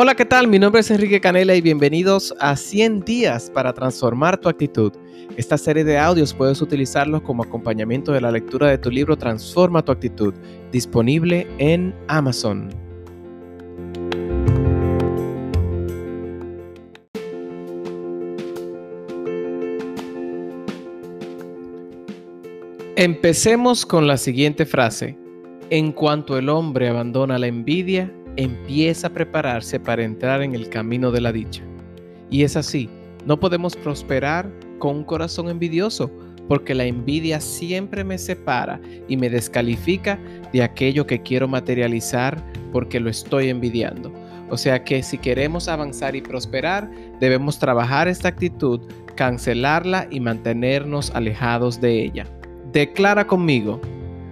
Hola, ¿qué tal? Mi nombre es Enrique Canela y bienvenidos a 100 días para transformar tu actitud. Esta serie de audios puedes utilizarlos como acompañamiento de la lectura de tu libro Transforma tu actitud, disponible en Amazon. Empecemos con la siguiente frase. En cuanto el hombre abandona la envidia, empieza a prepararse para entrar en el camino de la dicha. Y es así, no podemos prosperar con un corazón envidioso, porque la envidia siempre me separa y me descalifica de aquello que quiero materializar porque lo estoy envidiando. O sea que si queremos avanzar y prosperar, debemos trabajar esta actitud, cancelarla y mantenernos alejados de ella. Declara conmigo,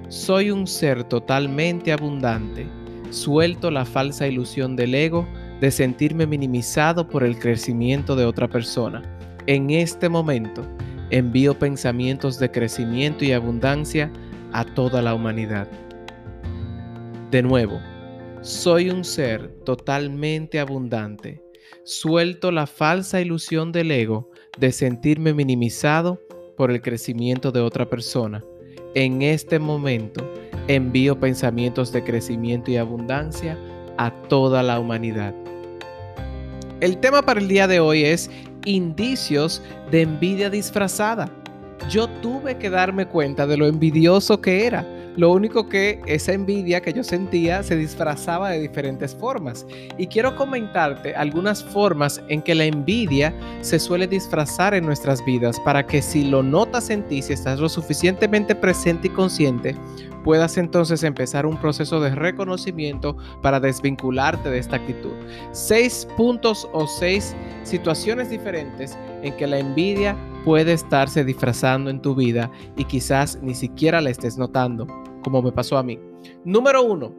soy un ser totalmente abundante Suelto la falsa ilusión del ego de sentirme minimizado por el crecimiento de otra persona. En este momento envío pensamientos de crecimiento y abundancia a toda la humanidad. De nuevo, soy un ser totalmente abundante. Suelto la falsa ilusión del ego de sentirme minimizado por el crecimiento de otra persona. En este momento envío pensamientos de crecimiento y abundancia a toda la humanidad. El tema para el día de hoy es indicios de envidia disfrazada. Yo tuve que darme cuenta de lo envidioso que era lo único que esa envidia que yo sentía se disfrazaba de diferentes formas. Y quiero comentarte algunas formas en que la envidia se suele disfrazar en nuestras vidas para que si lo notas en ti, si estás lo suficientemente presente y consciente, puedas entonces empezar un proceso de reconocimiento para desvincularte de esta actitud. Seis puntos o seis situaciones diferentes en que la envidia puede estarse disfrazando en tu vida y quizás ni siquiera la estés notando como me pasó a mí. Número uno,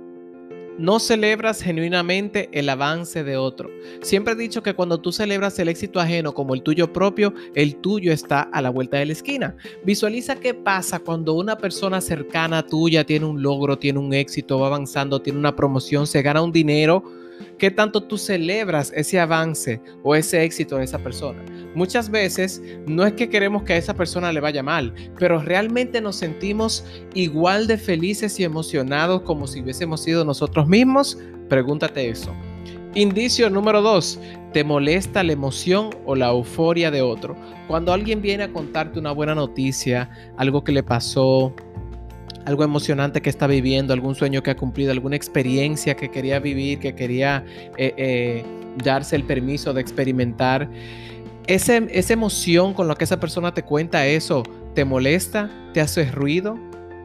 no celebras genuinamente el avance de otro. Siempre he dicho que cuando tú celebras el éxito ajeno como el tuyo propio, el tuyo está a la vuelta de la esquina. Visualiza qué pasa cuando una persona cercana a tuya tiene un logro, tiene un éxito, va avanzando, tiene una promoción, se gana un dinero ¿Qué tanto tú celebras ese avance o ese éxito de esa persona? Muchas veces no es que queremos que a esa persona le vaya mal, pero realmente nos sentimos igual de felices y emocionados como si hubiésemos sido nosotros mismos. Pregúntate eso. Indicio número dos, te molesta la emoción o la euforia de otro. Cuando alguien viene a contarte una buena noticia, algo que le pasó, algo emocionante que está viviendo, algún sueño que ha cumplido, alguna experiencia que quería vivir, que quería eh, eh, darse el permiso de experimentar. esa emoción con la que esa persona te cuenta eso, ¿te molesta? ¿Te hace ruido?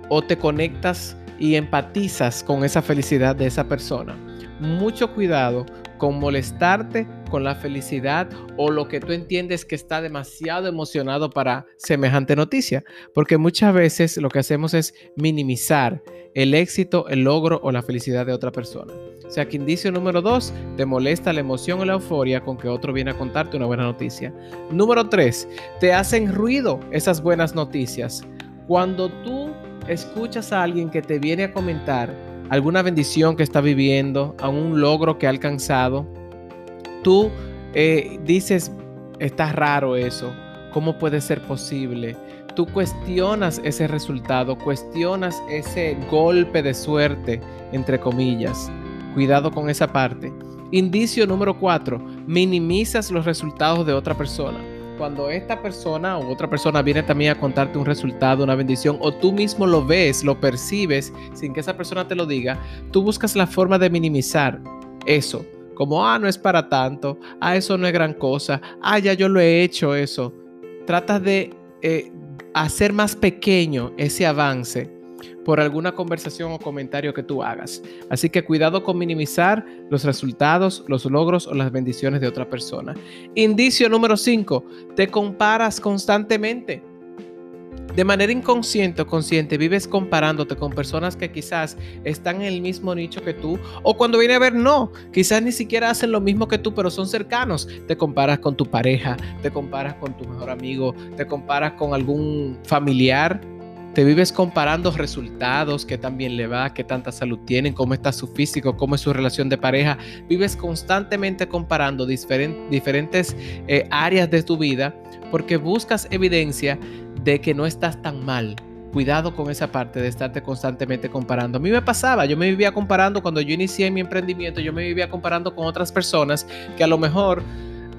¿O te conectas y empatizas con esa felicidad de esa persona? Mucho cuidado con molestarte con la felicidad o lo que tú entiendes que está demasiado emocionado para semejante noticia. Porque muchas veces lo que hacemos es minimizar el éxito, el logro o la felicidad de otra persona. O sea que indicio número dos, te molesta la emoción o la euforia con que otro viene a contarte una buena noticia. Número tres, te hacen ruido esas buenas noticias. Cuando tú escuchas a alguien que te viene a comentar alguna bendición que está viviendo, a un logro que ha alcanzado, tú eh, dices, está raro eso, ¿cómo puede ser posible? Tú cuestionas ese resultado, cuestionas ese golpe de suerte, entre comillas. Cuidado con esa parte. Indicio número cuatro, minimizas los resultados de otra persona cuando esta persona o otra persona viene también a contarte un resultado, una bendición, o tú mismo lo ves, lo percibes sin que esa persona te lo diga, tú buscas la forma de minimizar eso. Como, ah, no es para tanto, ah, eso no es gran cosa, ah, ya yo lo he hecho eso. Tratas de eh, hacer más pequeño ese avance por alguna conversación o comentario que tú hagas. Así que cuidado con minimizar los resultados, los logros o las bendiciones de otra persona. Indicio número 5, te comparas constantemente. De manera inconsciente o consciente vives comparándote con personas que quizás están en el mismo nicho que tú o cuando viene a ver no, quizás ni siquiera hacen lo mismo que tú pero son cercanos. Te comparas con tu pareja, te comparas con tu mejor amigo, te comparas con algún familiar te vives comparando resultados, qué tan bien le va, qué tanta salud tienen, cómo está su físico, cómo es su relación de pareja. Vives constantemente comparando diferentes eh, áreas de tu vida porque buscas evidencia de que no estás tan mal. Cuidado con esa parte de estarte constantemente comparando. A mí me pasaba, yo me vivía comparando cuando yo inicié mi emprendimiento, yo me vivía comparando con otras personas que a lo mejor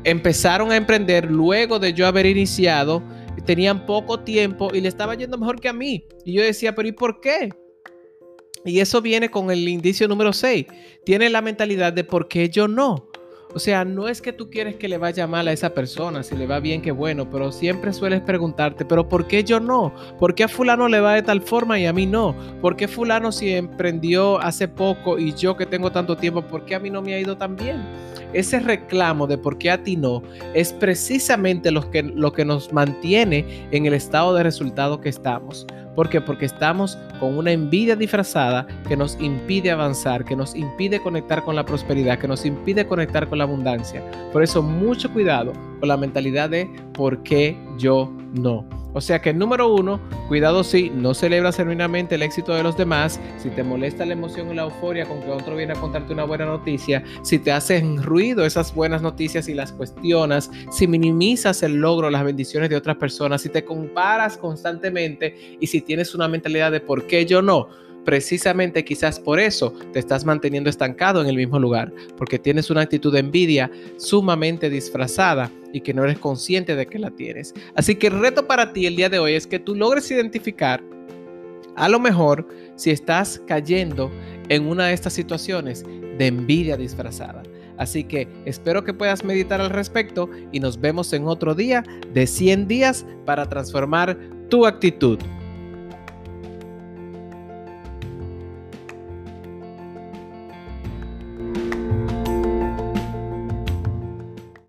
empezaron a emprender luego de yo haber iniciado tenían poco tiempo y le estaba yendo mejor que a mí. Y yo decía, pero ¿y por qué? Y eso viene con el indicio número 6. Tiene la mentalidad de por qué yo no. O sea, no es que tú quieres que le vaya mal a esa persona, si le va bien, qué bueno, pero siempre sueles preguntarte, pero ¿por qué yo no? ¿Por qué a fulano le va de tal forma y a mí no? ¿Por qué fulano si emprendió hace poco y yo que tengo tanto tiempo, por qué a mí no me ha ido tan bien? Ese reclamo de por qué a ti no es precisamente lo que, lo que nos mantiene en el estado de resultado que estamos. ¿Por qué? Porque estamos con una envidia disfrazada que nos impide avanzar, que nos impide conectar con la prosperidad, que nos impide conectar con la abundancia. Por eso mucho cuidado con la mentalidad de ¿por qué yo no? O sea que número uno, cuidado si no celebras genuinamente el éxito de los demás, si te molesta la emoción y la euforia con que otro viene a contarte una buena noticia, si te hacen ruido esas buenas noticias y las cuestionas, si minimizas el logro, las bendiciones de otras personas, si te comparas constantemente y si tienes una mentalidad de por qué yo no Precisamente quizás por eso te estás manteniendo estancado en el mismo lugar, porque tienes una actitud de envidia sumamente disfrazada y que no eres consciente de que la tienes. Así que el reto para ti el día de hoy es que tú logres identificar a lo mejor si estás cayendo en una de estas situaciones de envidia disfrazada. Así que espero que puedas meditar al respecto y nos vemos en otro día de 100 días para transformar tu actitud.